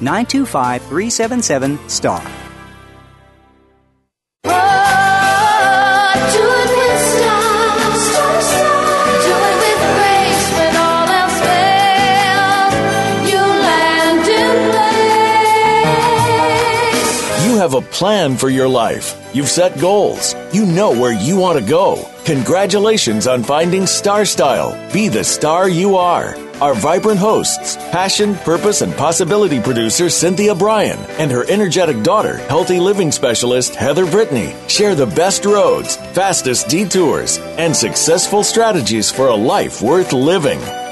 925 377 STAR. You have a plan for your life. You've set goals. You know where you want to go. Congratulations on finding Star Style. Be the star you are. Our vibrant hosts, passion, purpose, and possibility producer Cynthia Bryan and her energetic daughter, healthy living specialist Heather Brittany, share the best roads, fastest detours, and successful strategies for a life worth living.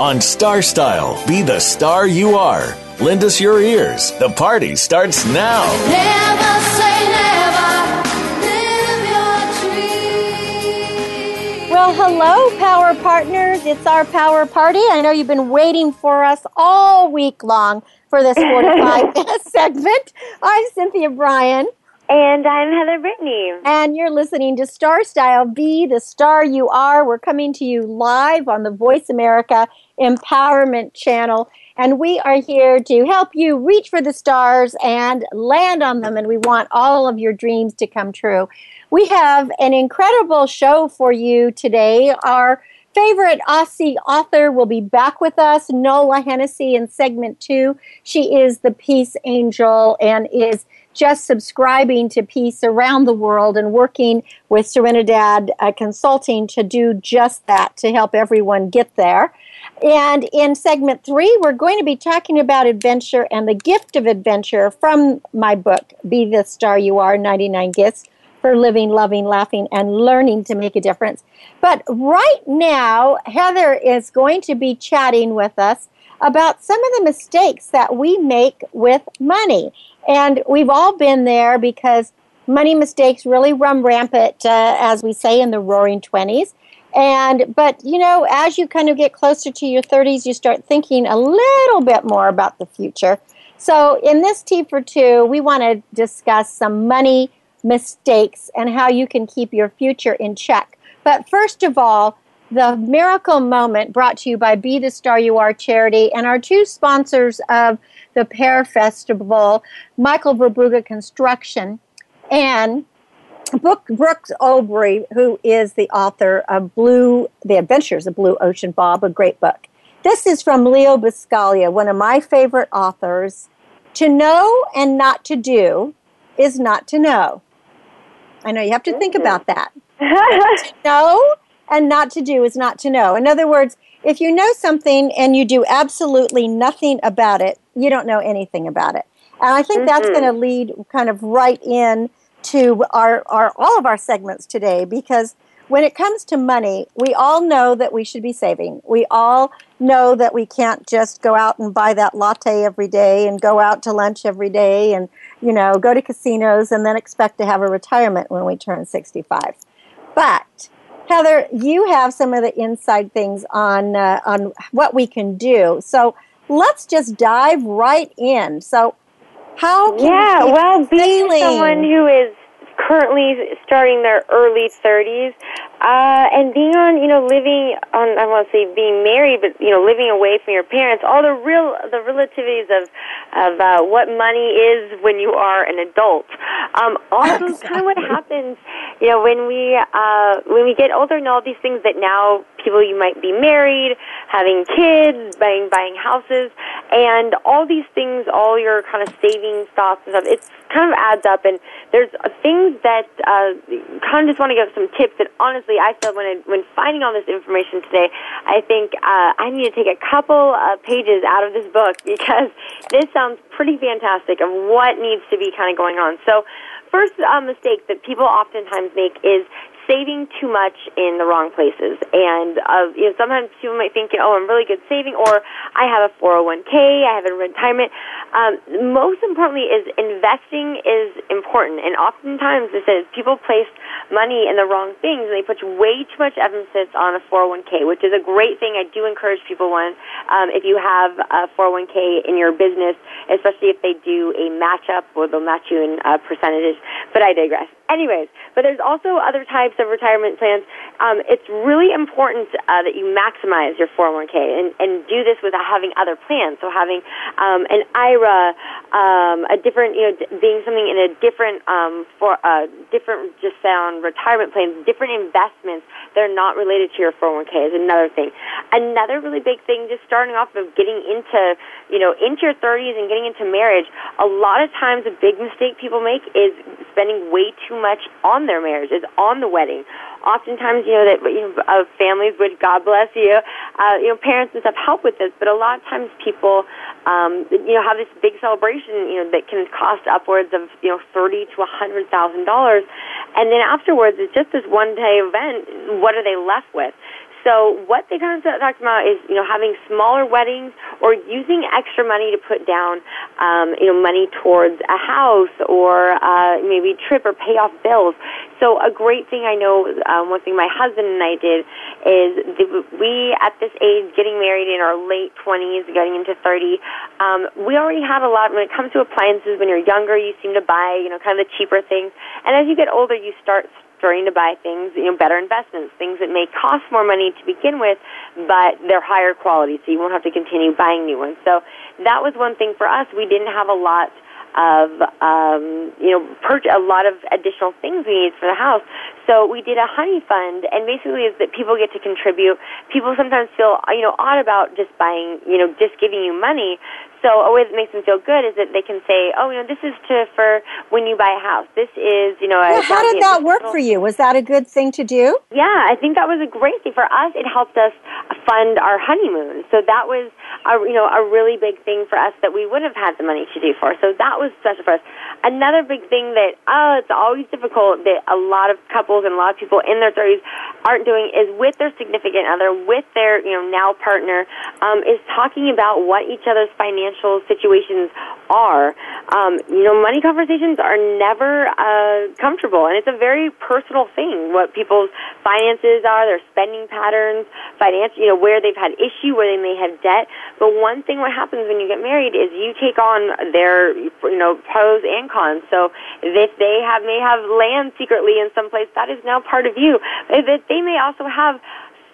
On Star Style, be the star you are. Lend us your ears. The party starts now. Never say never. Live your dream. Well, hello, Power Partners. It's our Power Party. I know you've been waiting for us all week long for this 45 segment. I'm Cynthia Bryan, And I'm Heather Brittany. and you're listening to Star Style Be the Star You Are. We're coming to you live on the Voice America Empowerment Channel. And we are here to help you reach for the stars and land on them. And we want all of your dreams to come true. We have an incredible show for you today. Our favorite Aussie author will be back with us, Nola Hennessy, in segment two. She is the Peace Angel and is just subscribing to peace around the world and working with Serenidad uh, Consulting to do just that, to help everyone get there. And in segment three, we're going to be talking about adventure and the gift of adventure from my book, Be the Star You Are 99 Gifts for Living, Loving, Laughing, and Learning to Make a Difference. But right now, Heather is going to be chatting with us about some of the mistakes that we make with money. And we've all been there because money mistakes really run rampant, uh, as we say, in the roaring 20s. And, but, you know, as you kind of get closer to your 30s, you start thinking a little bit more about the future. So, in this Tea for Two, we want to discuss some money mistakes and how you can keep your future in check. But first of all, the miracle moment brought to you by Be the Star You Are charity and our two sponsors of the Pear Festival, Michael Verbrugge Construction and Book Brooks Aubrey, who is the author of Blue, The Adventures of Blue Ocean Bob, a great book. This is from Leo Buscaglia, one of my favorite authors. To know and not to do is not to know. I know you have to think mm-hmm. about that. to know and not to do is not to know. In other words, if you know something and you do absolutely nothing about it, you don't know anything about it. And I think that's going to lead kind of right in to our, our all of our segments today because when it comes to money, we all know that we should be saving. We all know that we can't just go out and buy that latte every day and go out to lunch every day and, you know, go to casinos and then expect to have a retirement when we turn 65. But Heather, you have some of the inside things on uh, on what we can do. So let's just dive right in. So how can Yeah, we well, being sailing? someone who is currently starting their early 30s, uh, and being on, you know, living on, I want to say being married, but, you know, living away from your parents, all the real, the relativities of, of, uh, what money is when you are an adult. Um, also kind of what happens, you know, when we, uh, when we get older and all these things that now people you might be married, having kids, buying buying houses, and all these things, all your kind of savings thoughts and stuff. It kind of adds up, and there's things that uh, kind of just want to give some tips that honestly I feel when I, when finding all this information today, I think uh, I need to take a couple of pages out of this book because this sounds pretty fantastic of what needs to be kind of going on. So first uh, mistake that people oftentimes make is saving too much in the wrong places. And uh, you know, sometimes people might think, oh, I'm really good saving, or I have a 401k, I have a retirement. Um, most importantly, is investing is important. And oftentimes, this is people place money in the wrong things, and they put way too much emphasis on a 401k, which is a great thing. I do encourage people one um, if you have a 401k in your business, especially if they do a match up, or they'll match you in uh, percentages. But I digress. Anyways, but there's also other types of retirement plans. Um, it's really important uh, that you maximize your 401k and, and do this without having other plans. So having um, an IRA, um, a different, you know, being something in a different, um, for uh, different, just sound retirement plans, different investments that are not related to your 401k is another thing. Another really big thing, just starting off of getting into, you know, into your 30s and getting into marriage. A lot of times, a big mistake people make is spending way too much on their marriage, is on the wedding. Oftentimes, you know that you know, uh, families would God bless you, uh, you know parents and stuff help with this, but a lot of times people, um, you know, have this big celebration, you know, that can cost upwards of you know thirty to a hundred thousand dollars, and then afterwards it's just this one day event. What are they left with? So what they kind of talked about is, you know, having smaller weddings or using extra money to put down, um, you know, money towards a house or uh, maybe trip or pay off bills. So a great thing I know, um, one thing my husband and I did is we, at this age, getting married in our late 20s, getting into 30, um, we already had a lot, when it comes to appliances, when you're younger, you seem to buy, you know, kind of the cheaper things. And as you get older, you start starting to buy things, you know, better investments, things that may cost more money to begin with, but they're higher quality, so you won't have to continue buying new ones. So that was one thing for us. We didn't have a lot of um, you know purch- a lot of additional things we need for the house. So we did a honey fund, and basically is that people get to contribute. People sometimes feel you know odd about just buying you know just giving you money. So a way that makes them feel good is that they can say, oh, you know, this is to for when you buy a house. This is you know. Well, how did that work for you? Was that a good thing to do? Yeah, I think that was a great thing for us. It helped us fund our honeymoon. So that was a you know a really big thing for us that we wouldn't have had the money to do for. So that was special for us. Another big thing that oh, it's always difficult that a lot of couples and a lot of people in their 30s aren't doing is with their significant other, with their you know now partner, um, is talking about what each other's financial situations are. Um, you know, money conversations are never uh, comfortable, and it's a very personal thing. What people's finances are, their spending patterns, financial, you know, where they've had issue, where they may have debt. But one thing, what happens when you get married is you take on their, you know, pros and cons. So if they have may have land secretly in some place, that is now part of you. That they may also have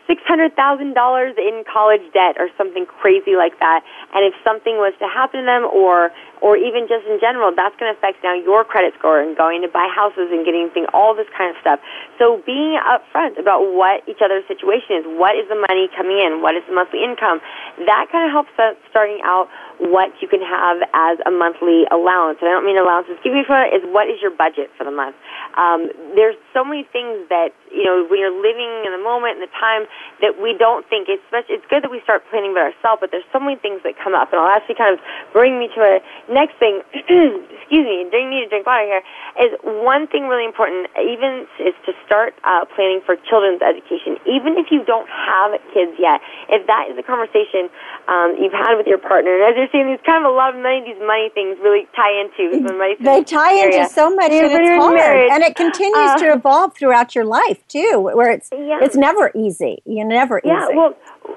six hundred thousand dollars in college debt or something crazy like that. And if something was to happen to them, or or even just in general, that's going to affect now your credit score and going to buy houses and getting things, all this kind of stuff. So being upfront about what each other's situation is, what is the money coming in, what is the monthly income, that kind of helps us starting out what you can have as a monthly allowance. And I don't mean allowance is giving for is what is your budget for the month. Um, there's so many things that, you know, when you're living in the moment and the time that we don't think, it's, it's good that we start planning by ourselves, but there's so many things that come up. And I'll actually kind of bring me to a next thing, excuse me, didn't need to drink water here, is one thing really important, even is to start uh, planning for children's education. Even if you don't have kids yet, if that is a conversation um, you've had with your partner, and as you're seeing, these kind of a lot of money, these money things really tie into. They tie area. into so much, and it's hard, marriage. and it continues Uh, to evolve throughout your life too, where it's Yeah. it's never easy. You never Yeah, easy. well,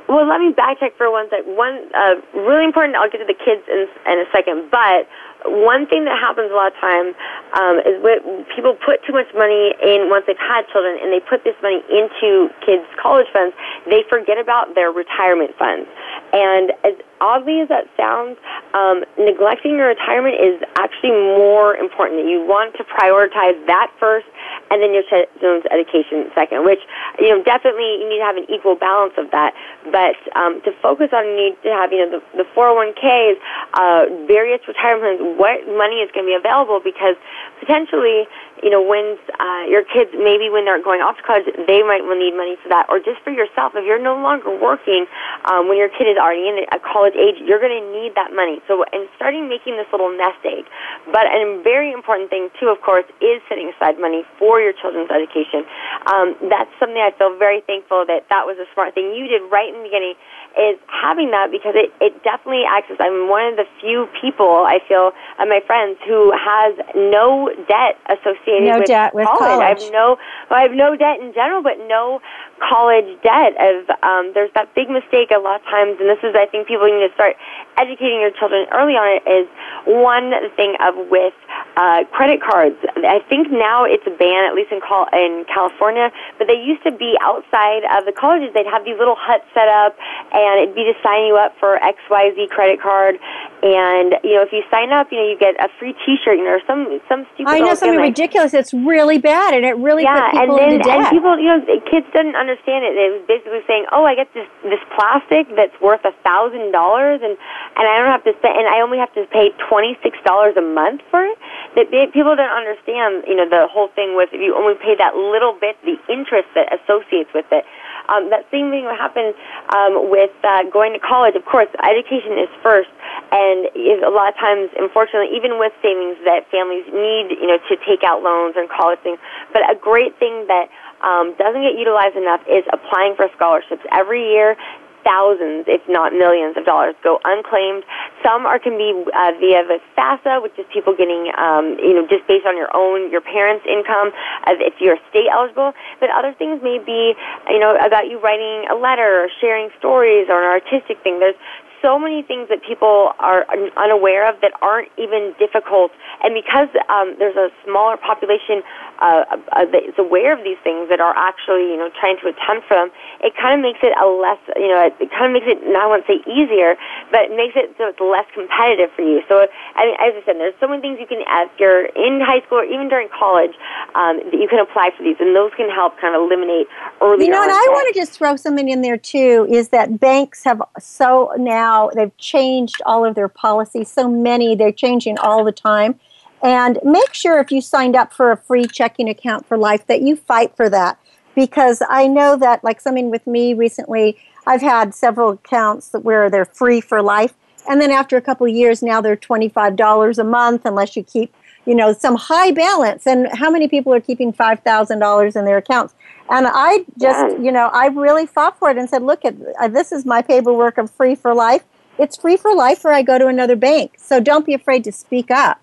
well, let me backtrack for one sec. One uh, really important. I'll get to the kids in, in a second, but one thing that happens a lot of time um, is when people put too much money in once they've had children, and they put this money into kids' college funds. They forget about their retirement funds, and as oddly as that sounds, um, neglecting your retirement is actually more important. You want to prioritize that first, and then your children's education second. Which you know definitely you need to have an equal balance of that. But um, to focus on, you need to have you know the, the 401ks, uh, various retirement plans. What money is going to be available because potentially you know, when uh, your kids, maybe when they're going off to college, they might need money for that, or just for yourself. If you're no longer working, um, when your kid is already in a college age, you're going to need that money. So, and starting making this little nest egg. But a very important thing too, of course, is setting aside money for your children's education. Um, that's something I feel very thankful that that was a smart thing you did right in the beginning is having that because it, it definitely acts as I'm one of the few people I feel of my friends who has no debt associated no with debt with college. college. I have no well, I have no debt in general, but no college debt. Of um, there's that big mistake a lot of times, and this is I think people need to start educating your children early on. It is one thing of with uh, credit cards. I think now it's a ban, at least in Cal- in California, but they used to be outside of the colleges. They'd have these little huts set up and it'd be to sign you up for XYZ credit card. And, you know, if you sign up, you know, you get a free t-shirt, you know, or some, some stupid I know something gimmick. ridiculous. It's really bad, and it really Yeah, put and people then into and people, you know, kids didn't understand it. It was basically saying, "Oh, I get this this plastic that's worth a thousand dollars, and and I don't have to spend, and I only have to pay twenty six dollars a month for it." That they, people don't understand, you know, the whole thing with if you only pay that little bit, the interest that associates with it. Um, that same thing will happen um, with uh, going to college. Of course, education is first, and is a lot of times, unfortunately, even with savings that families need, you know, to take out loans and college things. But a great thing that um, doesn't get utilized enough is applying for scholarships every year. Thousands, if not millions, of dollars go unclaimed. Some are can be uh, via the FAFSA, which is people getting, um, you know, just based on your own, your parents' income, uh, if you're state eligible. But other things may be, you know, about you writing a letter or sharing stories or an artistic thing. There's so many things that people are unaware of that aren't even difficult. And because um, there's a smaller population uh, uh, is aware of these things that are actually, you know, trying to attempt for them, it kind of makes it a less, you know, it, it kind of makes it, I won't say easier, but it makes it so it's less competitive for you. So, I mean, as I said, there's so many things you can, if you're in high school or even during college, um, that you can apply for these, and those can help kind of eliminate early You know, and I want to just throw something in there too is that banks have so now they've changed all of their policies. So many, they're changing all the time. And make sure if you signed up for a free checking account for life that you fight for that. Because I know that, like something with me recently, I've had several accounts that where they're free for life. And then after a couple of years, now they're $25 a month unless you keep, you know, some high balance. And how many people are keeping $5,000 in their accounts? And I just, you know, I really fought for it and said, look, at uh, this is my paperwork of free for life. It's free for life, or I go to another bank. So don't be afraid to speak up.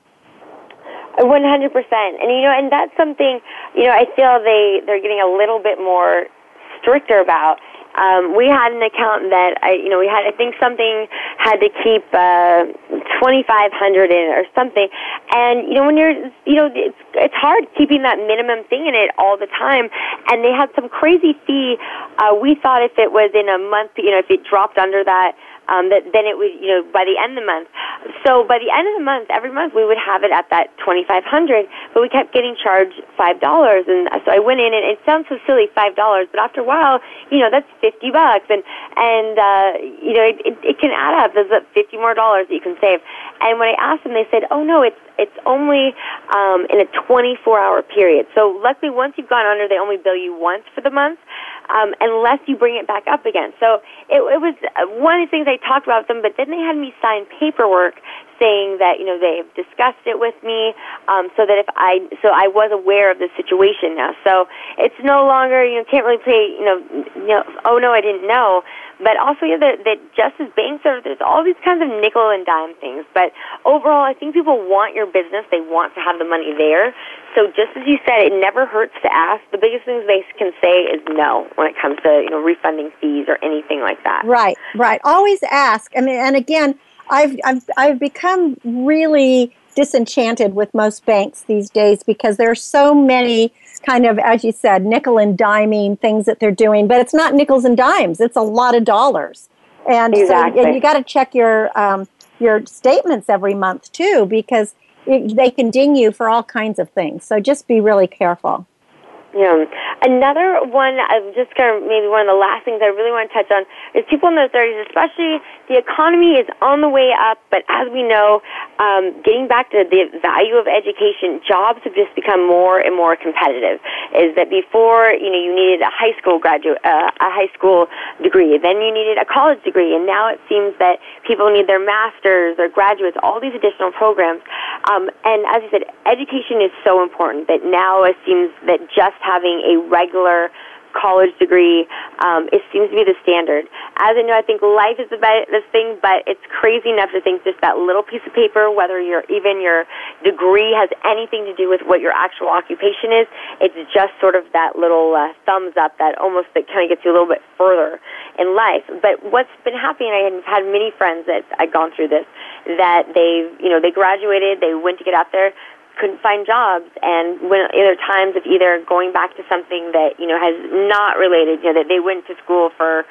One hundred percent, and you know, and that's something you know. I feel they they're getting a little bit more stricter about. Um, we had an account that I, you know, we had I think something had to keep uh, twenty five hundred in or something, and you know when you're, you know, it's it's hard keeping that minimum thing in it all the time, and they had some crazy fee. Uh, we thought if it was in a month, you know, if it dropped under that um, that then it would, you know, by the end of the month. So by the end of the month, every month we would have it at that twenty five hundred, but we kept getting charged five dollars, and so I went in, and it sounds so silly, five dollars, but after a while, you know, that's fifty bucks, and and uh, you know, it, it, it can add up. There's uh, fifty more dollars that you can save. And when I asked them, they said, oh no, it's it's only um, in a 24 hour period. So luckily, once you've gone under, they only bill you once for the month, um, unless you bring it back up again. So it, it was uh, one of the things I talked about them, but then they had me sign paperwork saying that you know they've discussed it with me, um, so that if I so I was aware of the situation now. So it's no longer you know can't really play you know you know oh no I didn't know, but also yeah, that that just as banks are there's all these kinds of nickel and dime things. But overall, I think people want your business. They want to have the money there. So just as you said, it never hurts to ask. The biggest things they can say is no when it comes to you know refunding fees or anything like that. Right, right. Always ask. I mean, and again, I've I've I've become really disenchanted with most banks these days because there are so many kind of, as you said, nickel and diming things that they're doing. But it's not nickels and dimes; it's a lot of dollars. And Exactly. so and you got to check your um, your statements every month too, because it, they can ding you for all kinds of things. So just be really careful. Yeah. Another one, I'm just going to, maybe one of the last things I really want to touch on is people in their 30s, especially the economy is on the way up, but as we know, um, getting back to the value of education, jobs have just become more and more competitive. Is that before, you know, you needed a high school graduate, uh, a high school degree, then you needed a college degree, and now it seems that people need their masters, their graduates, all these additional programs. Um, and as you said, education is so important that now it seems that just having a regular college degree um, it seems to be the standard. As I know, I think life is the best thing, but it's crazy enough to think just that little piece of paper, whether your even your degree has anything to do with what your actual occupation is, it's just sort of that little uh, thumbs up that almost that kind of gets you a little bit further in life. But what's been happening, I have had many friends that I've gone through this, that they've you know they graduated, they went to get out there couldn't find jobs and when either times of either going back to something that you know has not related you know that they went to school for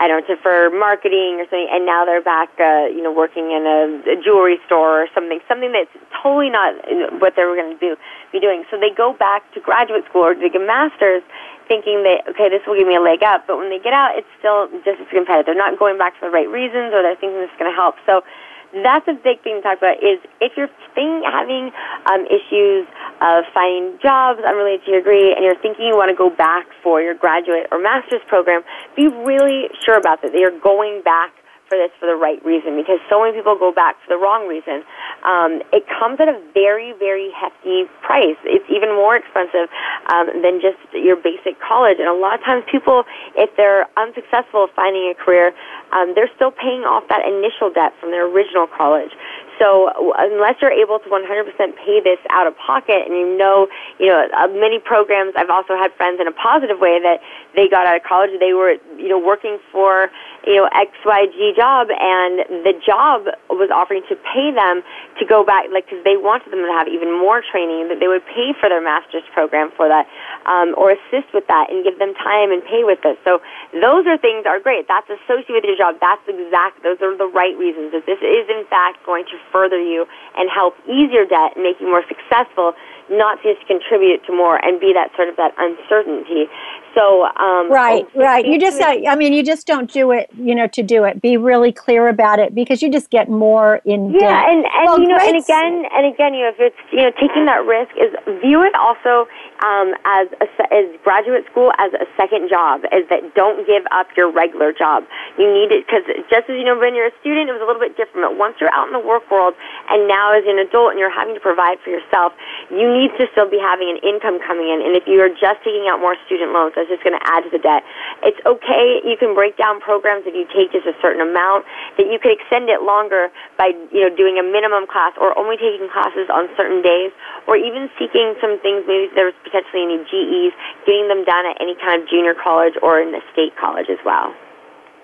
I don't know for marketing or something and now they're back uh, you know working in a, a jewelry store or something something that's totally not what they were going to do be doing. So they go back to graduate school or to get a master's thinking that okay this will give me a leg up but when they get out it's still just as competitive. They're not going back for the right reasons or they're thinking this is going to help. So that's a big thing to talk about is if you're thinking, having um, issues of finding jobs unrelated to your degree and you're thinking you want to go back for your graduate or master's program, be really sure about that. That you're going back for this for the right reason because so many people go back for the wrong reason. Um, it comes at a very, very hefty price. It's even more expensive um, than just your basic college. And a lot of times people, if they're unsuccessful finding a career, um, they're still paying off that initial debt from their original college. So unless you're able to 100% pay this out of pocket, and you know, you know, uh, many programs. I've also had friends in a positive way that they got out of college. They were, you know, working for, you know, X Y G job, and the job was offering to pay them to go back, like, because they wanted them to have even more training. That they would pay for their master's program for that, um, or assist with that, and give them time and pay with it. So those are things are great. That's associated with your job. That's exact. Those are the right reasons. That this is in fact going to further you and help ease your debt and make you more successful, not just contribute to more and be that sort of that uncertainty. So, um, Right, right. You just, basically- I mean, you just don't do it, you know, to do it. Be really clear about it because you just get more in. Yeah, and, and Well, you know, and again, and again, you know, if it's you know taking that risk is view it also um, as a, as graduate school as a second job. Is that don't give up your regular job. You need it because just as you know, when you're a student, it was a little bit different. But once you're out in the work world, and now as an adult, and you're having to provide for yourself, you need to still be having an income coming in. And if you are just taking out more student loans, that's just going to add to the debt. It's okay. You can break down programs if you take just a certain amount. That you could extend it longer by you know doing a minimum class or only taking classes on certain days, or even seeking some things. Maybe there's potentially any GEs, getting them done at any kind of junior college or in the state college as well.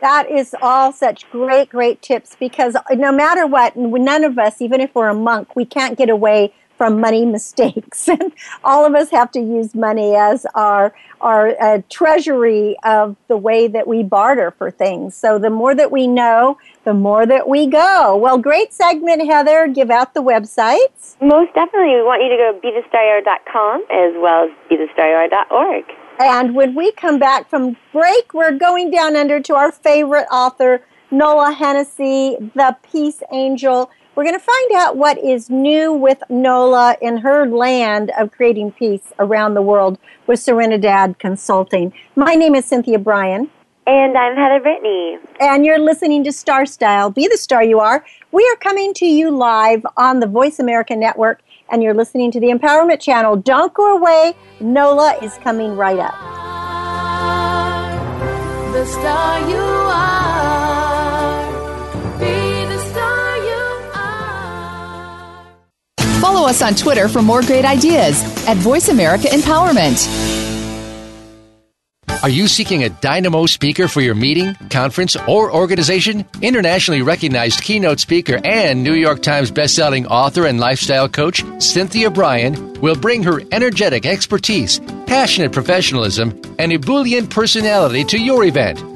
That is all such great, great tips because no matter what, none of us, even if we're a monk, we can't get away from money mistakes. And all of us have to use money as our our uh, treasury of the way that we barter for things. So the more that we know, the more that we go. Well, great segment, Heather. Give out the websites. Most definitely, we want you to go to BeTheStarYouAre.com as well as BeTheStarYouAre.org. And when we come back from break, we're going down under to our favorite author, Nola Hennessy, the Peace Angel. We're going to find out what is new with Nola in her land of creating peace around the world with Serenidad Consulting. My name is Cynthia Bryan, And I'm Heather Brittany. and you're listening to Star Style. Be the star you are. We are coming to you live on the Voice America Network, and you're listening to the Empowerment Channel. Don't go away. Nola is coming right up. The star you are. Follow us on Twitter for more great ideas at Voice America Empowerment. Are you seeking a dynamo speaker for your meeting, conference, or organization? Internationally recognized keynote speaker and New York Times bestselling author and lifestyle coach Cynthia Bryan will bring her energetic expertise, passionate professionalism, and ebullient personality to your event.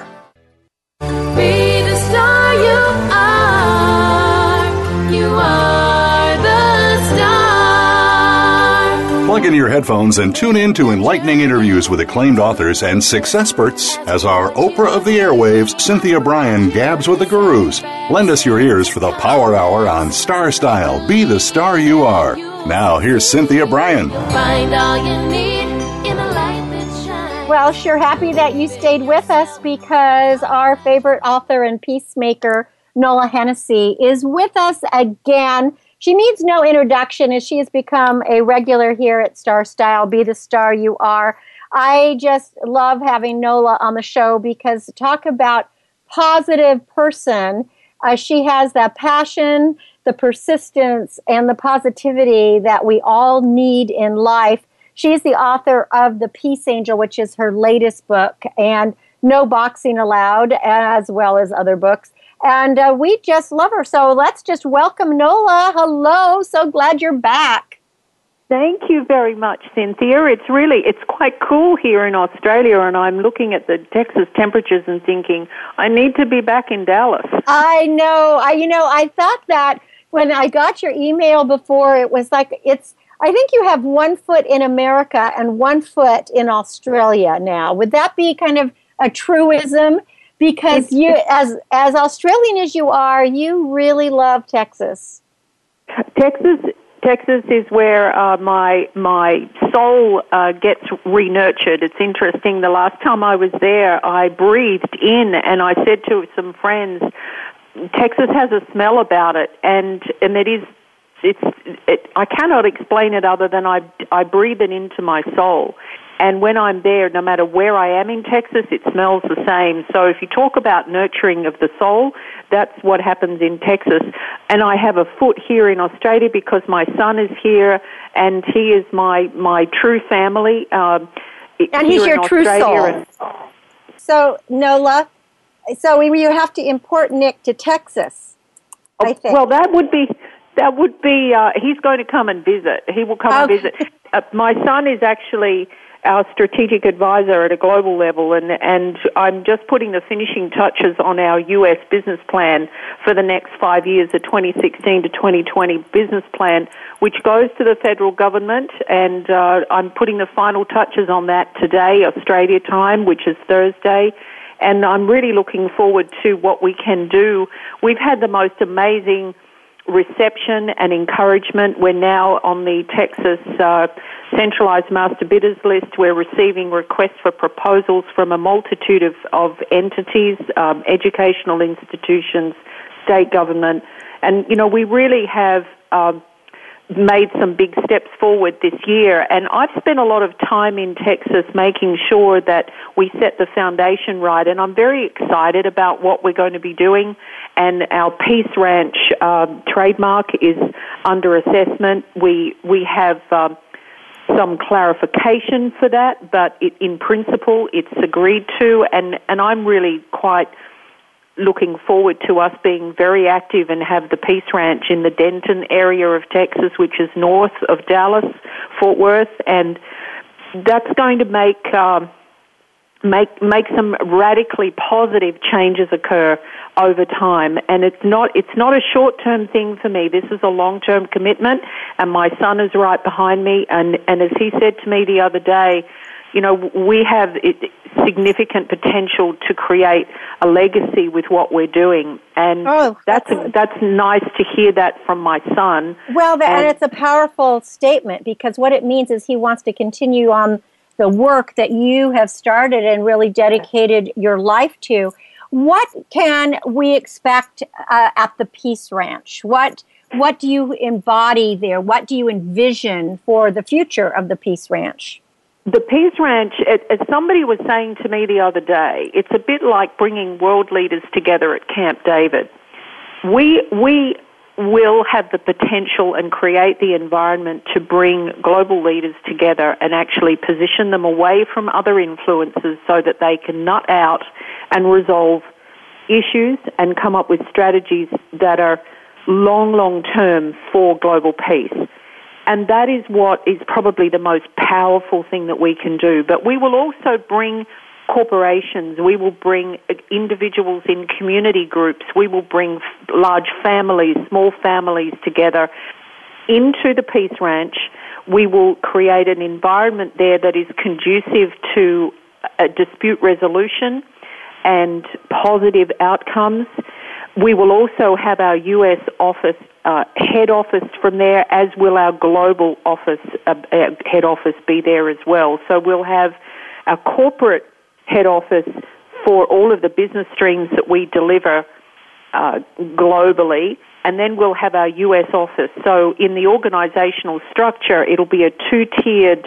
Plug in your headphones and tune in to enlightening interviews with acclaimed authors and success experts as our Oprah of the airwaves, Cynthia Bryan, gabs with the gurus. Lend us your ears for the Power Hour on Star Style. Be the star you are. Now, here's Cynthia Bryan. Find all you need in a light that shines. Well, sure happy that you stayed with us because our favorite author and peacemaker, Nola Hennessy, is with us again. She needs no introduction as she has become a regular here at Star Style. Be the star you are. I just love having Nola on the show because talk about positive person. Uh, she has that passion, the persistence, and the positivity that we all need in life. She's the author of The Peace Angel, which is her latest book, and No Boxing Allowed, as well as other books. And uh, we just love her. So let's just welcome Nola. Hello. So glad you're back. Thank you very much, Cynthia. It's really it's quite cool here in Australia, and I'm looking at the Texas temperatures and thinking I need to be back in Dallas. I know. I you know, I thought that when I got your email before it was like it's I think you have one foot in America and one foot in Australia now. Would that be kind of a truism? Because you as as Australian as you are, you really love Texas. Texas, Texas is where uh, my my soul uh, gets re-nurtured. It's interesting. The last time I was there, I breathed in, and I said to some friends, "Texas has a smell about it, and and it is." It's. It, I cannot explain it other than I I breathe it into my soul, and when I'm there, no matter where I am in Texas, it smells the same. So if you talk about nurturing of the soul, that's what happens in Texas. And I have a foot here in Australia because my son is here, and he is my my true family. Um, And he's your true Australia. soul. So Nola, so you have to import Nick to Texas. I think. Well, that would be that would be. Uh, he's going to come and visit. He will come and visit. Uh, my son is actually our strategic advisor at a global level, and and I'm just putting the finishing touches on our U.S. business plan for the next five years, the 2016 to 2020 business plan, which goes to the federal government, and uh, I'm putting the final touches on that today, Australia time, which is Thursday and I'm really looking forward to what we can do. We've had the most amazing reception and encouragement. We're now on the Texas uh, centralized master bidders list. We're receiving requests for proposals from a multitude of, of entities, um, educational institutions, state government, and you know we really have. Um, made some big steps forward this year and I've spent a lot of time in Texas making sure that we set the foundation right and I'm very excited about what we're going to be doing and our Peace Ranch um, trademark is under assessment. We we have um, some clarification for that, but it, in principle it's agreed to and, and I'm really quite looking forward to us being very active and have the Peace Ranch in the Denton area of Texas, which is north of Dallas, Fort Worth, and that's going to make um, make make some radically positive changes occur over time. And it's not it's not a short term thing for me. This is a long term commitment and my son is right behind me. And and as he said to me the other day you know we have significant potential to create a legacy with what we're doing. And oh, that's that's, that's nice to hear that from my son. Well and, and it's a powerful statement because what it means is he wants to continue on the work that you have started and really dedicated your life to. What can we expect uh, at the Peace Ranch? What what do you embody there? What do you envision for the future of the Peace Ranch? The Peace Ranch, as somebody was saying to me the other day, it's a bit like bringing world leaders together at Camp David. We we will have the potential and create the environment to bring global leaders together and actually position them away from other influences so that they can nut out and resolve issues and come up with strategies that are long, long term for global peace. And that is what is probably the most powerful thing that we can do. But we will also bring corporations, we will bring individuals in community groups, we will bring large families, small families together into the Peace Ranch. We will create an environment there that is conducive to a dispute resolution and positive outcomes. We will also have our US office, uh, head office from there, as will our global office, uh, head office be there as well. So we'll have our corporate head office for all of the business streams that we deliver uh, globally, and then we'll have our US office. So in the organizational structure, it'll be a two-tiered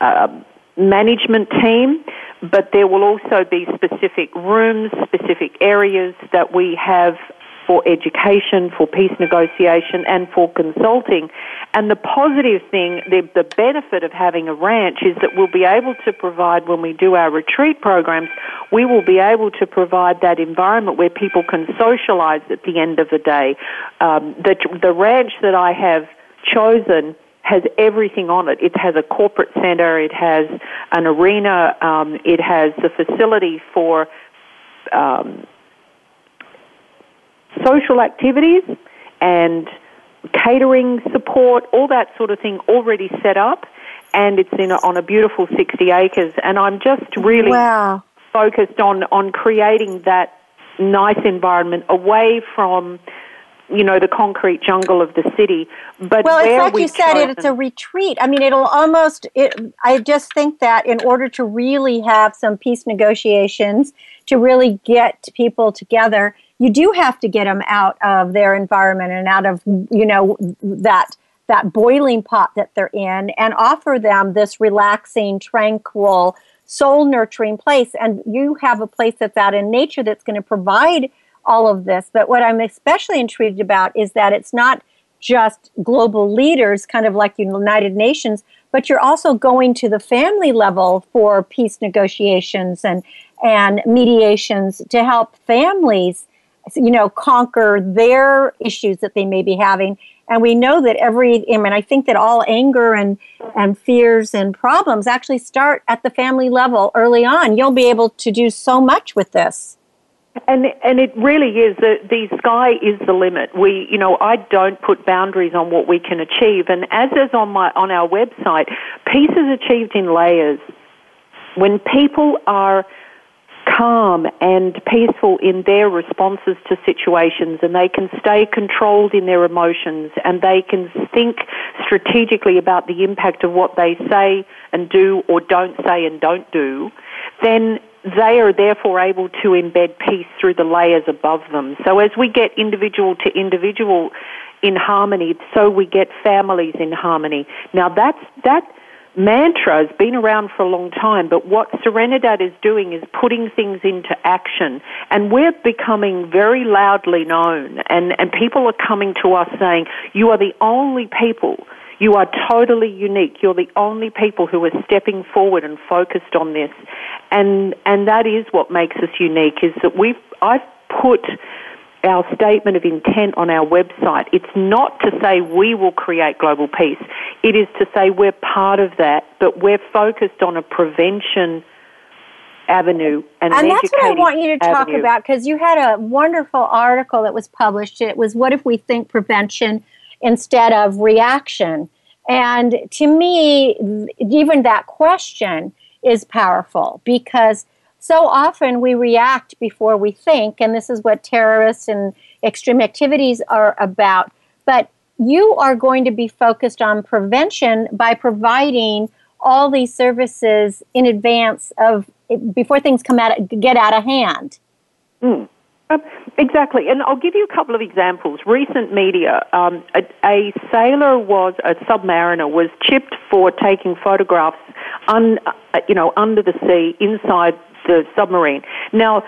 uh, management team, but there will also be specific rooms, specific areas that we have for education, for peace negotiation, and for consulting. And the positive thing, the, the benefit of having a ranch is that we'll be able to provide, when we do our retreat programs, we will be able to provide that environment where people can socialize at the end of the day. Um, the, the ranch that I have chosen has everything on it. It has a corporate center, it has an arena, um, it has the facility for um, social activities and catering support, all that sort of thing already set up, and it's in a, on a beautiful 60 acres. And I'm just really wow. focused on on creating that nice environment away from you know the concrete jungle of the city but well it's like we you said chosen, it's a retreat i mean it'll almost it, i just think that in order to really have some peace negotiations to really get people together you do have to get them out of their environment and out of you know that that boiling pot that they're in and offer them this relaxing tranquil soul nurturing place. And you have a place that's out in nature that's going to provide all of this. But what i'm especially intrigued about is that it's not just global leaders kind of like united nations but you're also going to the family level for peace negotiations and and mediations to help families you know, conquer their issues that they may be having. And we know that every, I mean, I think that all anger and, and fears and problems actually start at the family level early on. You'll be able to do so much with this. And and it really is the the sky is the limit. We you know I don't put boundaries on what we can achieve, and as is on my on our website, peace is achieved in layers. When people are calm and peaceful in their responses to situations and they can stay controlled in their emotions and they can think strategically about the impact of what they say and do or don't say and don't do, then they are therefore able to embed peace through the layers above them. So as we get individual to individual in harmony, so we get families in harmony. Now that's, that mantra has been around for a long time, but what Serenidad is doing is putting things into action. And we're becoming very loudly known, and, and people are coming to us saying, You are the only people. You are totally unique. You're the only people who are stepping forward and focused on this. And, and that is what makes us unique, is that we've, I've put our statement of intent on our website. It's not to say we will create global peace. It is to say we're part of that, but we're focused on a prevention avenue and, and an that's what I want you to talk avenue. about because you had a wonderful article that was published. It was "What if we think prevention instead of reaction?" And to me, even that question is powerful because so often we react before we think, and this is what terrorists and extreme activities are about. But you are going to be focused on prevention by providing all these services in advance of before things come out get out of hand. Mm. Um, exactly, and I'll give you a couple of examples. Recent media: um, a, a, sailor was a submariner was chipped for taking photographs, un, uh, you know, under the sea inside the submarine. Now,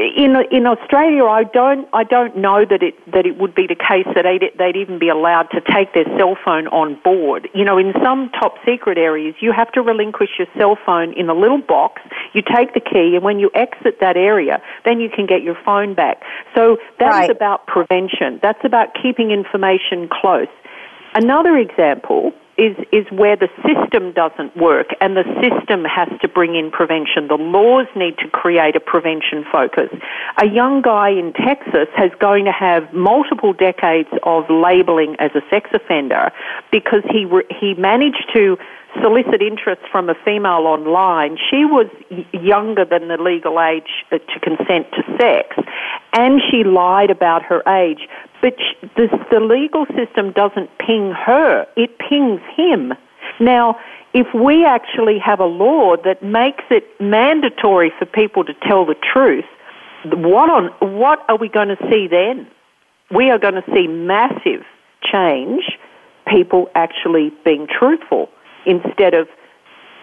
in in Australia, I don't I don't know that it that it would be the case that they'd, they'd even be allowed to take their cell phone on board. You know, in some top secret areas, you have to relinquish your cell phone in a little box. You take the key, and when you exit that area, then you can get your phone back. So that's Right. about prevention. That's about keeping information close. Another example is, is where the system doesn't work and the system has to bring in prevention. The laws need to create a prevention focus. A young guy in Texas has going to have multiple decades of labeling as a sex offender because he, re- he managed to solicit interest from a female online. She was younger than the legal age uh, to consent to sex, and she lied about her age. But sh- the, the legal system doesn't ping her, it pings him. Now, if we actually have a law that makes it mandatory for people to tell the truth, what, on, what are we going to see then? We are going to see massive change, people actually being truthful instead of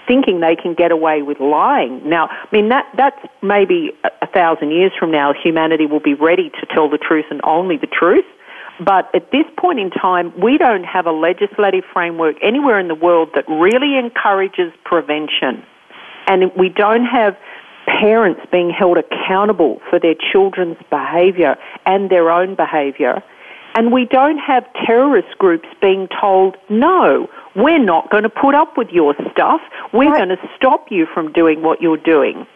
thinking they can get away with lying. Now, I mean that that's maybe a, a thousand years from now, humanity will be ready to tell the truth and only the truth. But at this point in time, we don't have a legislative framework anywhere in the world that really encourages prevention. And we don't have parents being held accountable for their children's behavior and their own behavior. And we don't have terrorist groups being told, no, we're not going to put up with your stuff. We're going to stop you from doing what you're doing.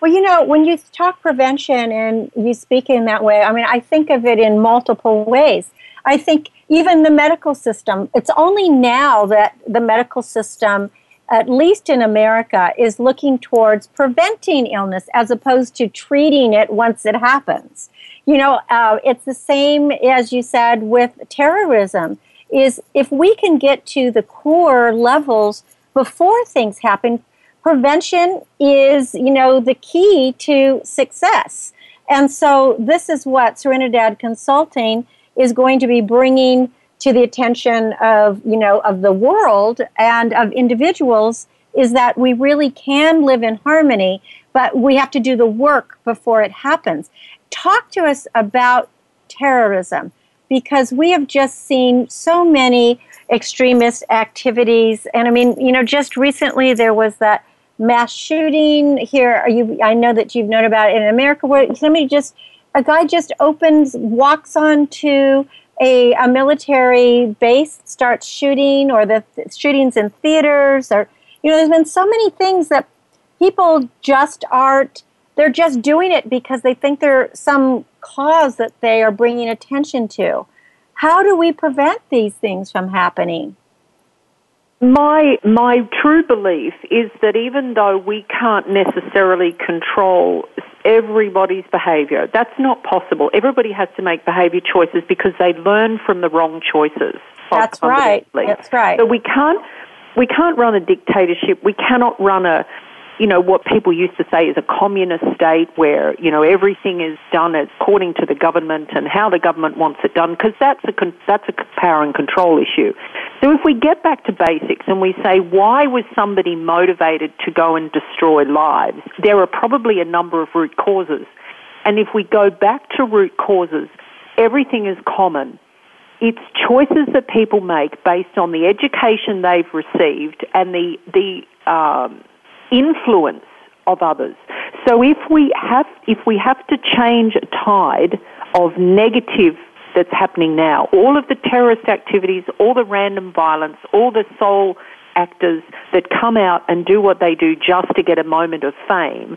Well, you know, when you talk prevention and you speak in that way, I mean, I think of it in multiple ways. I think even the medical system, it's only now that the medical system, at least in America, is looking towards preventing illness as opposed to treating it once it happens. You know, uh, it's the same as you said with terrorism. Is if we can get to the core levels before things happen, prevention is, you know, the key to success. And so this is what Serenidad Consulting is going to be bringing to the attention of, you know, of the world and of individuals is that we really can live in harmony, but we have to do the work before it happens. Talk to us about terrorism because we have just seen so many extremist activities and I mean, you know, just recently there was that mass shooting here. You? I know that you've known about it in America where somebody just a guy just opens, walks onto a, a military base, starts shooting, or the th- shootings in theaters, or you know, there's been so many things that people just aren't. They're just doing it because they think there's some cause that they are bringing attention to. How do we prevent these things from happening? My my true belief is that even though we can't necessarily control everybody's behavior, that's not possible. Everybody has to make behavior choices because they learn from the wrong choices. That's right. That's right. So we can't we can't run a dictatorship. We cannot run a you know what people used to say is a communist state where you know everything is done according to the government and how the government wants it done because that's a con- that's a power and control issue. So if we get back to basics and we say why was somebody motivated to go and destroy lives, there are probably a number of root causes. And if we go back to root causes, everything is common. It's choices that people make based on the education they've received and the the um, influence of others. So if we have if we have to change a tide of negative that's happening now, all of the terrorist activities, all the random violence, all the sole actors that come out and do what they do just to get a moment of fame,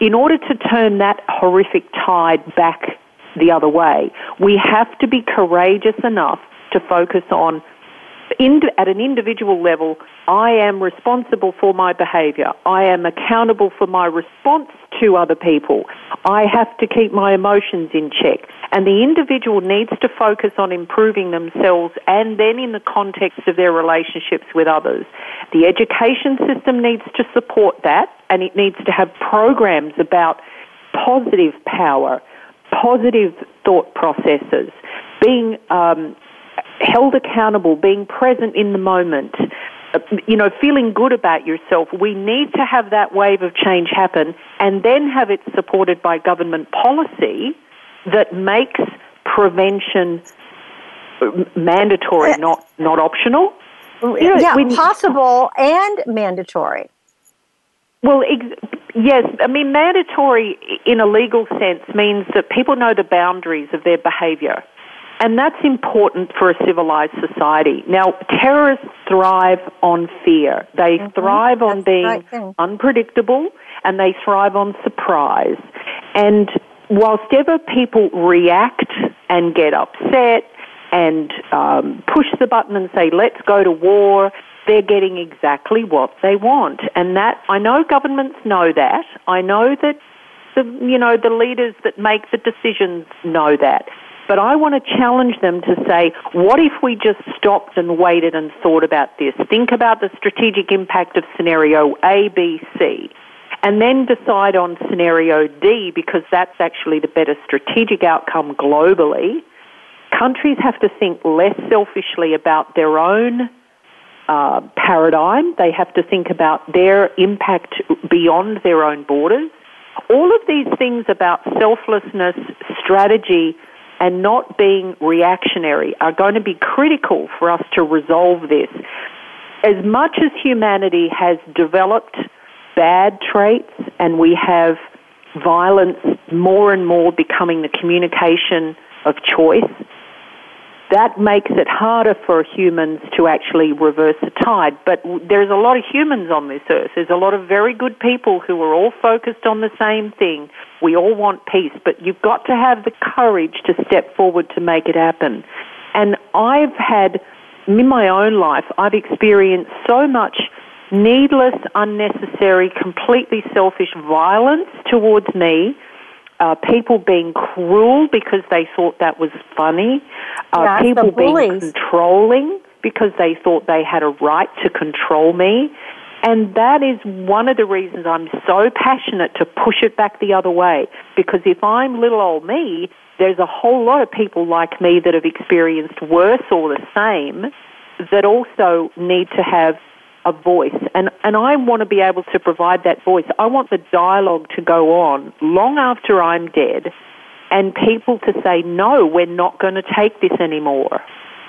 in order to turn that horrific tide back the other way, we have to be courageous enough to focus on at an individual level, I am responsible for my behavior. I am accountable for my response to other people. I have to keep my emotions in check. And the individual needs to focus on improving themselves and then in the context of their relationships with others. The education system needs to support that and it needs to have programs about positive power, positive thought processes, being um, held accountable, being present in the moment, uh, you know, feeling good about yourself. We need to have that wave of change happen and then have it supported by government policy that makes prevention uh, mandatory, not, not optional. You know, yeah, we, possible and mandatory. Well, ex- yes. I mean, mandatory in a legal sense means that people know the boundaries of their behaviour. And that's important for a civilized society. Now, terrorists thrive on fear. They mm-hmm. thrive on that's being right unpredictable and they thrive on surprise. And whilst ever people react and get upset and um, push the button and say, let's go to war, they're getting exactly what they want. And that, I know governments know that. I know that the, you know, the leaders that make the decisions know that. But I want to challenge them to say, what if we just stopped and waited and thought about this? Think about the strategic impact of scenario A, B, C, and then decide on scenario D because that's actually the better strategic outcome globally. Countries have to think less selfishly about their own uh, paradigm. They have to think about their impact beyond their own borders. All of these things about selflessness, strategy, and not being reactionary are going to be critical for us to resolve this. As much as humanity has developed bad traits and we have violence more and more becoming the communication of choice, that makes it harder for humans to actually reverse the tide. But there's a lot of humans on this earth. There's a lot of very good people who are all focused on the same thing. We all want peace, but you've got to have the courage to step forward to make it happen. And I've had, in my own life, I've experienced so much needless, unnecessary, completely selfish violence towards me uh, people being cruel because they thought that was funny, uh, people being controlling because they thought they had a right to control me. And that is one of the reasons I'm so passionate to push it back the other way. Because if I'm little old me, there's a whole lot of people like me that have experienced worse or the same that also need to have a voice. And, and I want to be able to provide that voice. I want the dialogue to go on long after I'm dead and people to say, no, we're not going to take this anymore.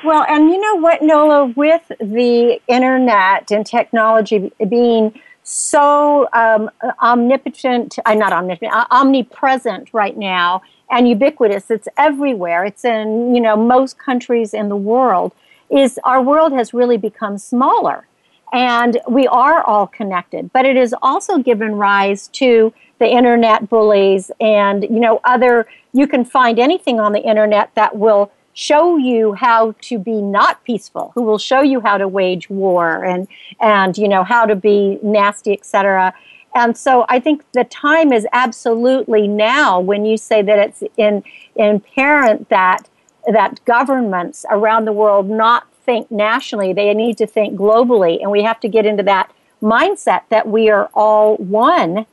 Well, and you know what, Nola, with the internet and technology being so um, omnipotent, uh, not omnipotent, uh, omnipresent right now and ubiquitous, it's everywhere. It's in, you know, most countries in the world, is our world has really become smaller and we are all connected but it has also given rise to the internet bullies and you know other you can find anything on the internet that will show you how to be not peaceful who will show you how to wage war and and you know how to be nasty etc and so i think the time is absolutely now when you say that it's in inherent that that governments around the world not think nationally, they need to think globally. And we have to get into that mindset that we are all one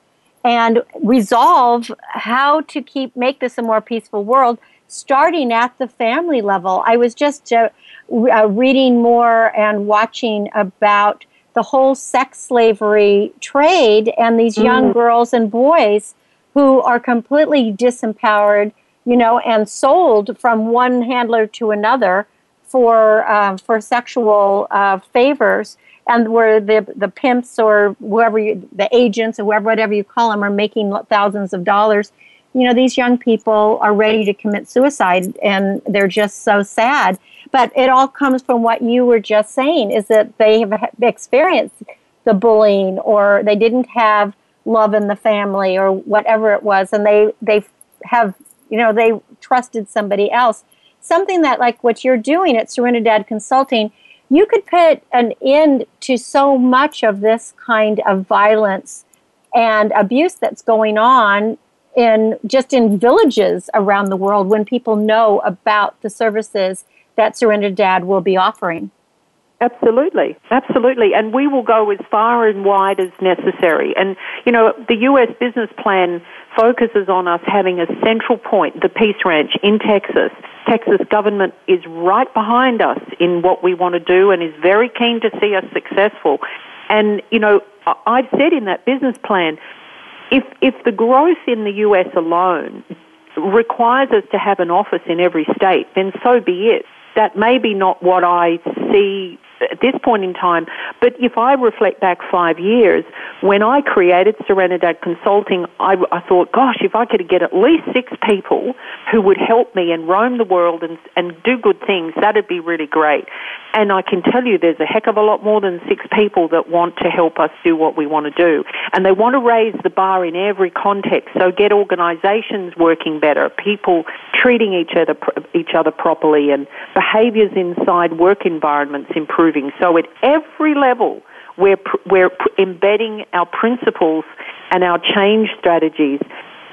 and resolve how to keep make this a more peaceful world starting at the family level i was just uh, uh, reading more and watching about the whole sex slavery trade and these young mm. girls and boys who are completely disempowered you know and sold from one handler to another for uh, for sexual uh, favors, and where the the pimps or whoever you, the agents or whoever whatever you call them are making thousands of dollars. You know, these young people are ready to commit suicide, and they're just so sad. But it all comes from what you were just saying: is that they have experienced the bullying, or they didn't have love in the family or whatever it was, and they they have you know they trusted somebody else. Something that like what you're doing at Serenidad Consulting, you could put an end to so much of this kind of violence and abuse that's going on in just in villages around the world when people know about the services that Serenidad will be offering. Absolutely, absolutely. And we will go as far and wide as necessary. And, you know, the U.S. business plan focuses on us having a central point, the Peace Ranch in Texas. Texas government is right behind us in what we want to do and is very keen to see us successful. And, you know, I've said in that business plan, if, if the growth in the U.S. alone requires us to have an office in every state, then so be it. That may be not what I see at this point in time. But if I reflect back five years, when I created Serenidad Consulting, I, I thought, gosh, if I could get at least six people who would help me and roam the world and, and do good things, that'd be really great. And I can tell you there's a heck of a lot more than six people that want to help us do what we want to do. And they want to raise the bar in every context. So get organizations working better, people treating each other, each other properly and behaviors inside work environments improving. So at every level, we're, we're embedding our principles and our change strategies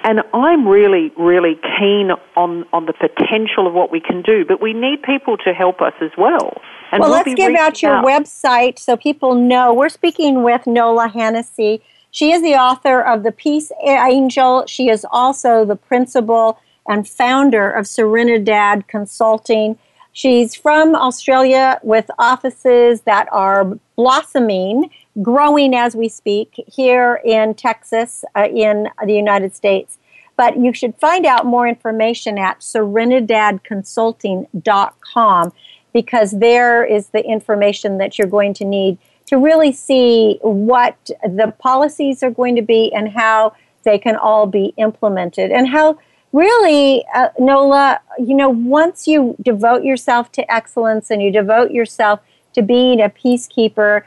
and I'm really, really keen on, on the potential of what we can do, but we need people to help us as well. And well, we'll let's give out your out. website so people know. We're speaking with Nola Hennessy. She is the author of The Peace Angel. She is also the principal and founder of Serenidad Consulting. She's from Australia with offices that are blossoming, growing as we speak here in Texas, uh, in the United States. But you should find out more information at serenidadconsulting.com because there is the information that you're going to need to really see what the policies are going to be and how they can all be implemented and how really, uh, Nola, you know, once you devote yourself to excellence and you devote yourself to being a peacekeeper,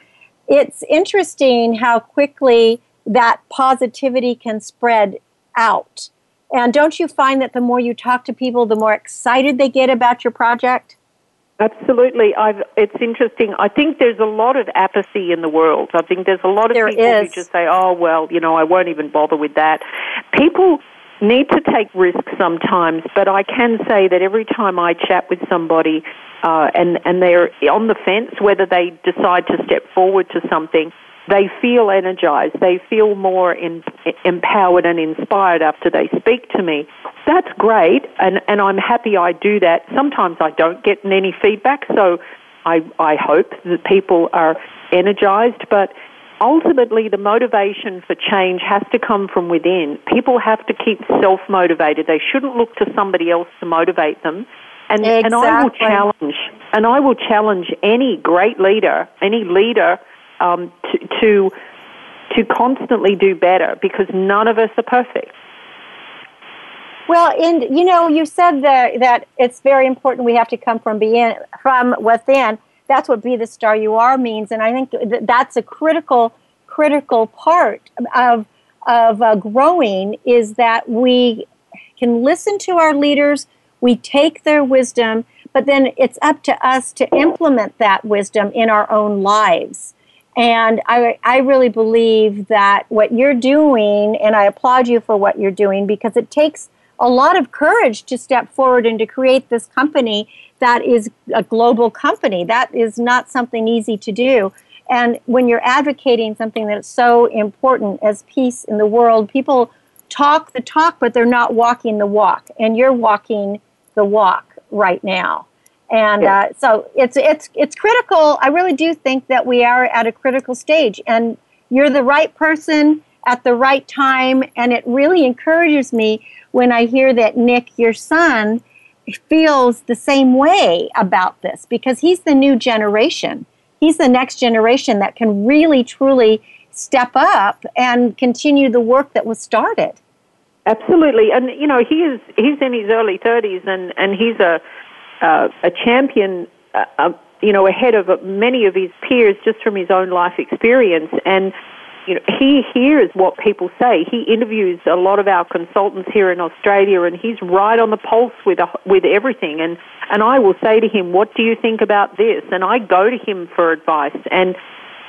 it's interesting how quickly that positivity can spread out. And don't you find that the more you talk to people, the more excited they get about your project? Absolutely. I've, it's interesting. I think there's a lot of apathy in the world. I think there's a lot of there people is. who just say, oh, well, you know, I won't even bother with that. People need to take risks sometimes, but I can say that every time I chat with somebody uh, and and they're on the fence whether they decide to step forward to something, they feel energized. They feel more in, empowered and inspired after they speak to me. That's great, and and I'm happy I do that. Sometimes I don't get any feedback, so I I hope that people are energized, but ultimately the motivation for change has to come from within. People have to keep self motivated. They shouldn't look to somebody else to motivate them. And, exactly. and I will challenge, and I will challenge any great leader, any leader, um, to, to to constantly do better because none of us are perfect. Well, and you know, you said that that it's very important we have to come from being from within that's what be the star you are means. And i think that's a critical critical part of of uh, growing is that we can listen to our leaders we take their wisdom but then it's up to us to implement that wisdom in our own lives. And I, I really believe that what you're doing and i applaud you for what you're doing because it takes a lot of courage to step forward and to create this company that is a global company. That is not something easy to do. And when you're advocating something that's so important as peace in the world, people talk the talk, but they're not walking the walk. And you're walking the walk right now. And uh, so it's it's it's critical. I really do think that we are at a critical stage, and you're the right person at the right time. And it really encourages me when I hear that Nick, your son, feels the same way about this because he's the new generation. He's the next generation that can really, truly step up and continue the work that was started. Absolutely, and you know he is he's in his early thirties, and and he's a uh, a champion. Uh, you know, ahead of many of his peers just from his own life experience. And you know, he hears what people say. He interviews a lot of our consultants here in Australia, and he's right on the pulse with with everything. And and I will say to him, "What do you think about this?" And I go to him for advice. And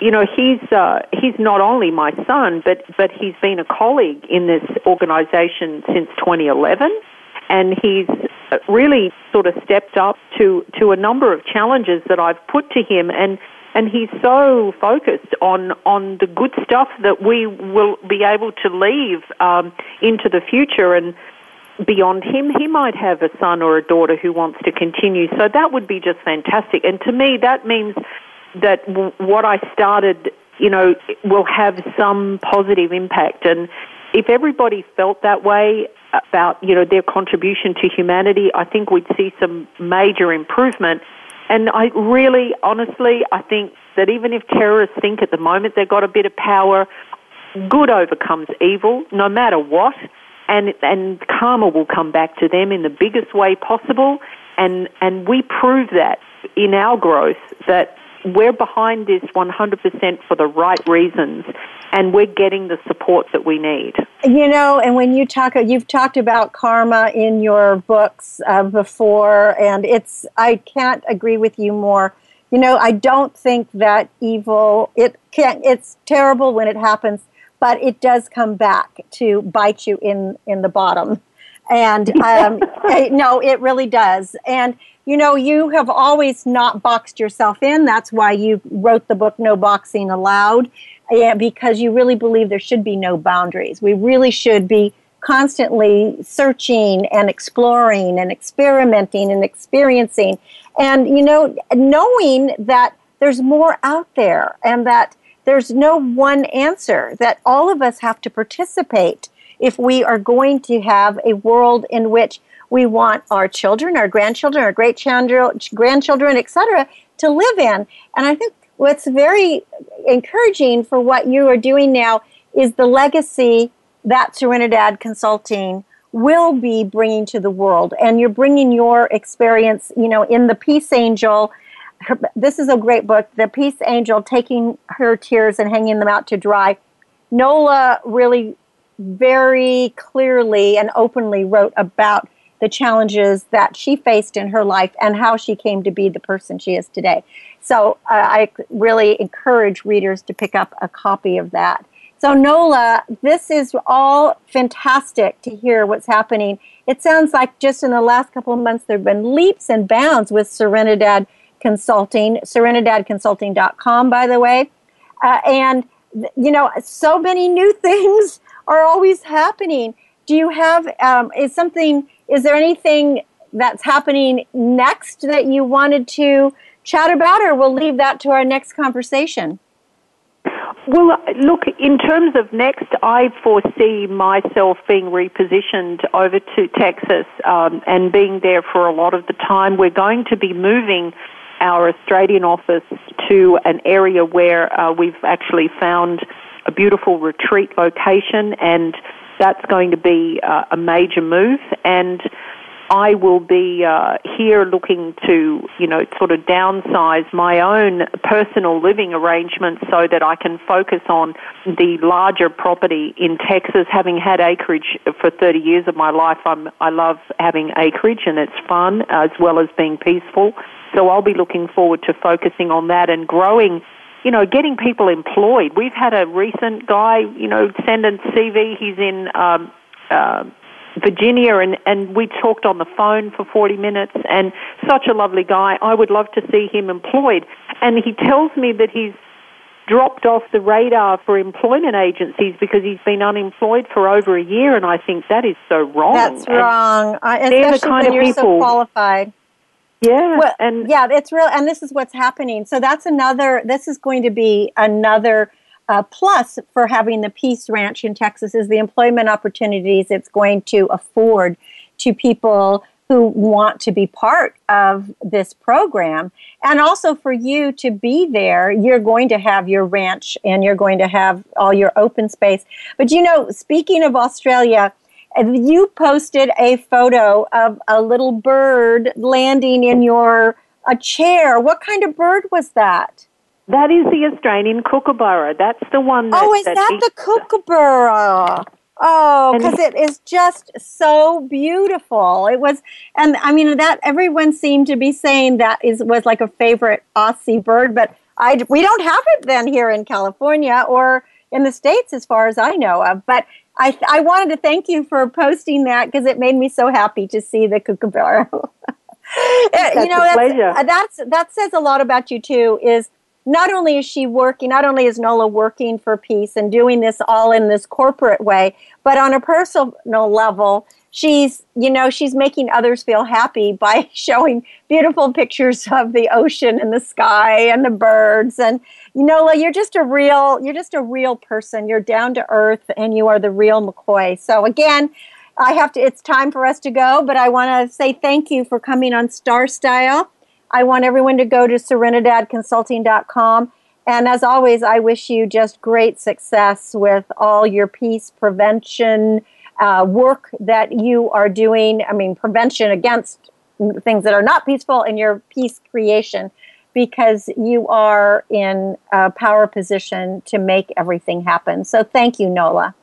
you know, he's uh, he's not only my son, but but he's been a colleague in this organisation since 2011, and he's really sort of stepped up to to a number of challenges that I've put to him and and he's so focused on on the good stuff that we will be able to leave um, into the future. And beyond him he might have a son or a daughter who wants to continue. So that would be just fantastic. And to me that means that w- what I started you know will have some positive impact. And if everybody felt that way about you know their contribution to humanity I think we'd see some major improvement and I really, honestly, I think that even if terrorists think at the moment they've got a bit of power, good overcomes evil, no matter what, and and karma will come back to them in the biggest way possible. And and we prove that in our growth that we're behind this 100% for the right reasons and we're getting the support that we need. You know, and when you talk, you've talked about karma in your books uh, before, and it's, I can't agree with you more. You know, I don't think that evil, it can it's terrible when it happens, but it does come back to bite you in, in the bottom. And um, no, it really does. And you know, you have always not boxed yourself in. That's why you wrote the book No Boxing Allowed, yeah, because you really believe there should be no boundaries. We really should be constantly searching and exploring and experimenting and experiencing. And, you know, knowing that there's more out there and that there's no one answer, that all of us have to participate if we are going to have a world in which we want our children, our grandchildren, our great grandchildren, etc., to live in. And I think what's very encouraging for what you are doing now is the legacy that Serenidad Consulting will be bringing to the world. And you're bringing your experience, you know, in the Peace Angel. Her, this is a great book, The Peace Angel Taking Her Tears and Hanging Them Out to Dry. Nola really very clearly and openly wrote about the challenges that she faced in her life and how she came to be the person she is today. So uh, I really encourage readers to pick up a copy of that. So, Nola, this is all fantastic to hear what's happening. It sounds like just in the last couple of months there have been leaps and bounds with Serenidad Consulting, serenidadconsulting.com, by the way. Uh, and, you know, so many new things are always happening. Do you have, um, is something is there anything that's happening next that you wanted to chat about, or we'll leave that to our next conversation? Well, look, in terms of next, I foresee myself being repositioned over to Texas um, and being there for a lot of the time. We're going to be moving our Australian office to an area where uh, we've actually found a beautiful retreat location and that's going to be uh, a major move, and I will be uh, here looking to, you know, sort of downsize my own personal living arrangements so that I can focus on the larger property in Texas. Having had acreage for 30 years of my life, I'm, I love having acreage and it's fun as well as being peaceful. So I'll be looking forward to focusing on that and growing you know, getting people employed. We've had a recent guy, you know, send a CV. He's in um, uh, Virginia, and and we talked on the phone for forty minutes. And such a lovely guy. I would love to see him employed. And he tells me that he's dropped off the radar for employment agencies because he's been unemployed for over a year. And I think that is so wrong. That's wrong, uh, especially the when you're people, so qualified. Yeah, well, and yeah, it's real, and this is what's happening. So that's another. This is going to be another uh, plus for having the Peace Ranch in Texas is the employment opportunities it's going to afford to people who want to be part of this program, and also for you to be there. You're going to have your ranch, and you're going to have all your open space. But you know, speaking of Australia you posted a photo of a little bird landing in your a chair. What kind of bird was that? That is the Australian kookaburra. That's the one that. oh, is that, eats- the kookaburra? Oh, because it is just so beautiful. It was, and I mean that everyone seemed to be saying that is was like a favorite Aussie bird, but I we don't have it then here in California or in the states as far as I know of. But I I wanted to thank you for posting that because it made me so happy to see the kookaburra. You know, that's, uh, that's that says a lot about you too. Is not only is she working, not only is Nola working for peace and doing this all in this corporate way, but on a personal level, she's you know she's making others feel happy by showing beautiful pictures of the ocean and the sky and the birds and you Nola, you're just a real you're just a real person. You're down to earth and you are the real McCoy. So again. I have to, it's time for us to go, but I want to say thank you for coming on Star Style. I want everyone to go to serenidadconsulting.com. And as always, I wish you just great success with all your peace prevention uh, work that you are doing. I mean, prevention against things that are not peaceful and your peace creation because you are in a power position to make everything happen. So thank you, Nola.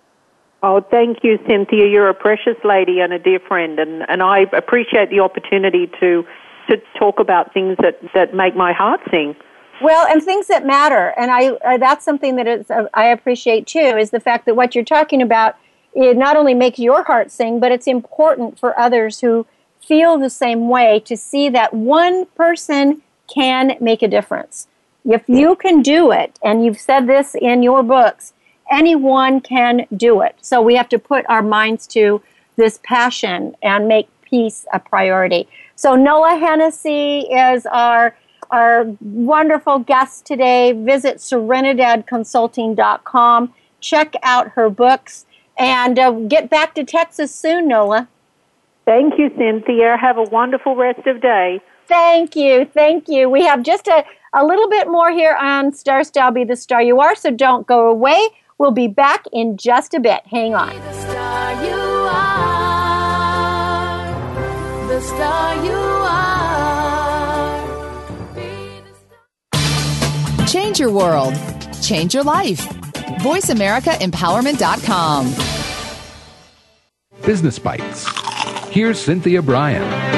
Oh, thank you, Cynthia. You're a precious lady and a dear friend, and, and I appreciate the opportunity to to talk about things that, that make my heart sing. Well, and things that matter, and I uh, that's something that is, uh, I appreciate too is the fact that what you're talking about it not only makes your heart sing, but it's important for others who feel the same way to see that one person can make a difference. If you can do it, and you've said this in your books, anyone can do it. So we have to put our minds to this passion and make peace a priority. So Nola Hennessy is our our wonderful guest today. Visit serenidadconsulting.com. Check out her books and uh, get back to Texas soon, Nola. Thank you, Cynthia. Have a wonderful rest of day. Thank you. Thank you. We have just a, a little bit more here on Star Style Be the Star You Are, so don't go away. We'll be back in just a bit. Hang on. The star you are. The star you are. Be the star. Change your world. Change your life. VoiceAmericaEmpowerment.com. Business Bites. Here's Cynthia Brian.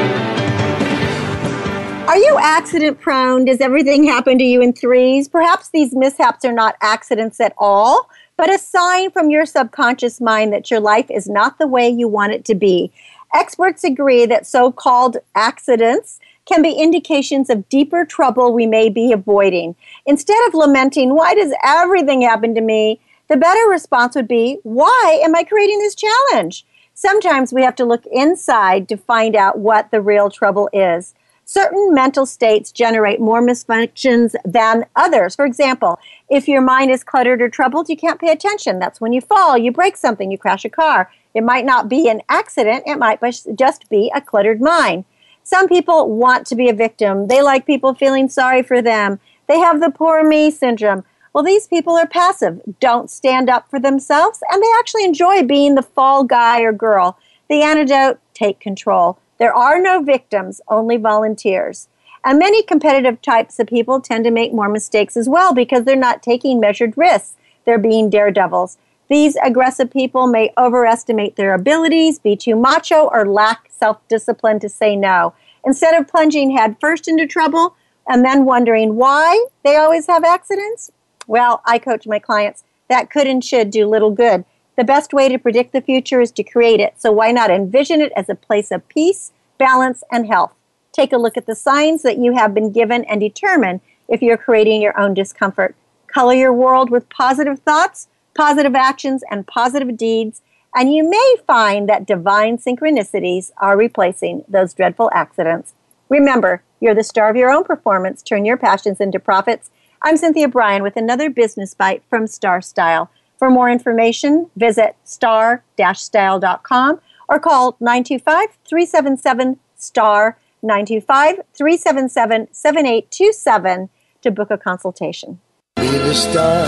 Are you accident prone? Does everything happen to you in threes? Perhaps these mishaps are not accidents at all, but a sign from your subconscious mind that your life is not the way you want it to be. Experts agree that so called accidents can be indications of deeper trouble we may be avoiding. Instead of lamenting, why does everything happen to me? The better response would be, why am I creating this challenge? Sometimes we have to look inside to find out what the real trouble is. Certain mental states generate more misfunctions than others. For example, if your mind is cluttered or troubled, you can't pay attention. That's when you fall, you break something, you crash a car. It might not be an accident, it might just be a cluttered mind. Some people want to be a victim. They like people feeling sorry for them. They have the poor me syndrome. Well, these people are passive, don't stand up for themselves, and they actually enjoy being the fall guy or girl. The antidote take control. There are no victims, only volunteers. And many competitive types of people tend to make more mistakes as well because they're not taking measured risks. They're being daredevils. These aggressive people may overestimate their abilities, be too macho, or lack self discipline to say no. Instead of plunging headfirst into trouble and then wondering why they always have accidents, well, I coach my clients that could and should do little good. The best way to predict the future is to create it. So why not envision it as a place of peace, balance, and health? Take a look at the signs that you have been given and determine if you're creating your own discomfort. Color your world with positive thoughts, positive actions, and positive deeds, and you may find that divine synchronicities are replacing those dreadful accidents. Remember, you're the star of your own performance. Turn your passions into profits. I'm Cynthia Brian with another business bite from Star Style. For more information, visit star-style.com or call 925-377-STAR, 925-377-7827 to book a consultation. Be the star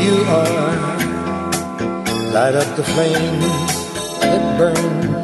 you are. Light up the flame that burns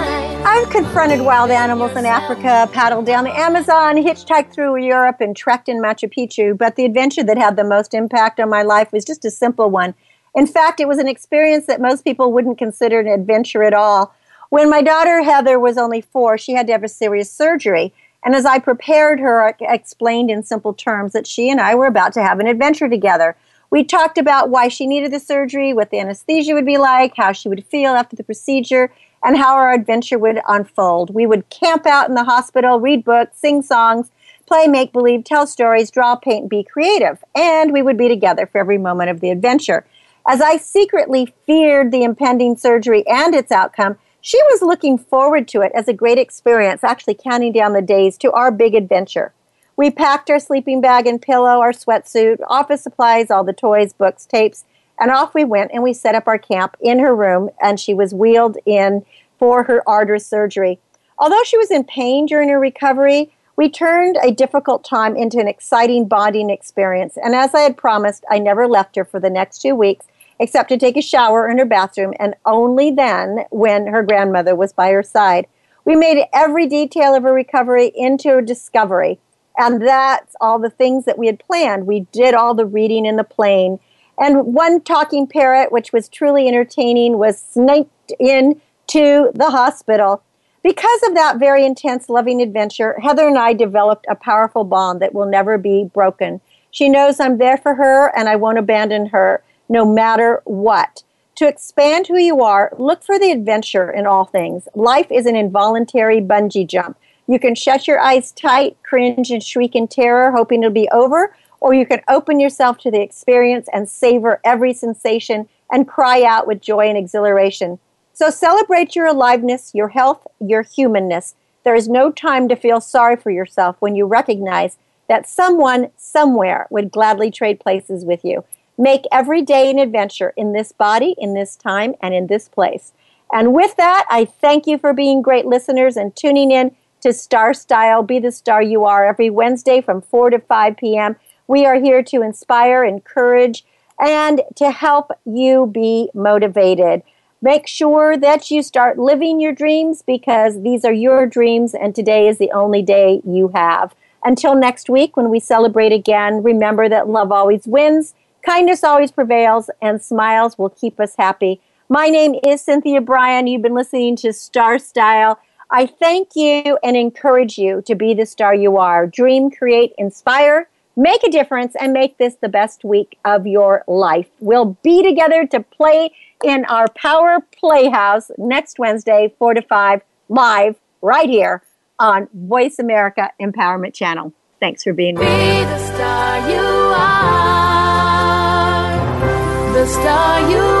I've confronted wild animals in Africa, paddled down the Amazon, hitchhiked through Europe, and trekked in Machu Picchu. But the adventure that had the most impact on my life was just a simple one. In fact, it was an experience that most people wouldn't consider an adventure at all. When my daughter Heather was only four, she had to have a serious surgery. And as I prepared her, I explained in simple terms that she and I were about to have an adventure together. We talked about why she needed the surgery, what the anesthesia would be like, how she would feel after the procedure, and how our adventure would unfold. We would camp out in the hospital, read books, sing songs, play make believe, tell stories, draw, paint, be creative. And we would be together for every moment of the adventure. As I secretly feared the impending surgery and its outcome, she was looking forward to it as a great experience, actually counting down the days to our big adventure. We packed our sleeping bag and pillow, our sweatsuit, office supplies, all the toys, books, tapes, and off we went and we set up our camp in her room and she was wheeled in for her arduous surgery. Although she was in pain during her recovery, we turned a difficult time into an exciting bonding experience. And as I had promised, I never left her for the next two weeks except to take a shower in her bathroom and only then when her grandmother was by her side. We made every detail of her recovery into a discovery. And that's all the things that we had planned. We did all the reading in the plane. And one talking parrot, which was truly entertaining, was snaked into the hospital. Because of that very intense, loving adventure, Heather and I developed a powerful bond that will never be broken. She knows I'm there for her and I won't abandon her no matter what. To expand who you are, look for the adventure in all things. Life is an involuntary bungee jump. You can shut your eyes tight, cringe, and shriek in terror, hoping it'll be over, or you can open yourself to the experience and savor every sensation and cry out with joy and exhilaration. So celebrate your aliveness, your health, your humanness. There is no time to feel sorry for yourself when you recognize that someone somewhere would gladly trade places with you. Make every day an adventure in this body, in this time, and in this place. And with that, I thank you for being great listeners and tuning in to Star Style Be the Star You Are every Wednesday from 4 to 5 p.m. We are here to inspire, encourage, and to help you be motivated. Make sure that you start living your dreams because these are your dreams, and today is the only day you have. Until next week, when we celebrate again, remember that love always wins, kindness always prevails, and smiles will keep us happy. My name is Cynthia Brian. You've been listening to Star Style. I thank you and encourage you to be the star you are. Dream, create, inspire, make a difference, and make this the best week of your life. We'll be together to play in our Power Playhouse next Wednesday, 4 to 5, live right here on Voice America Empowerment Channel. Thanks for being with Be me. the star you are. The star you are.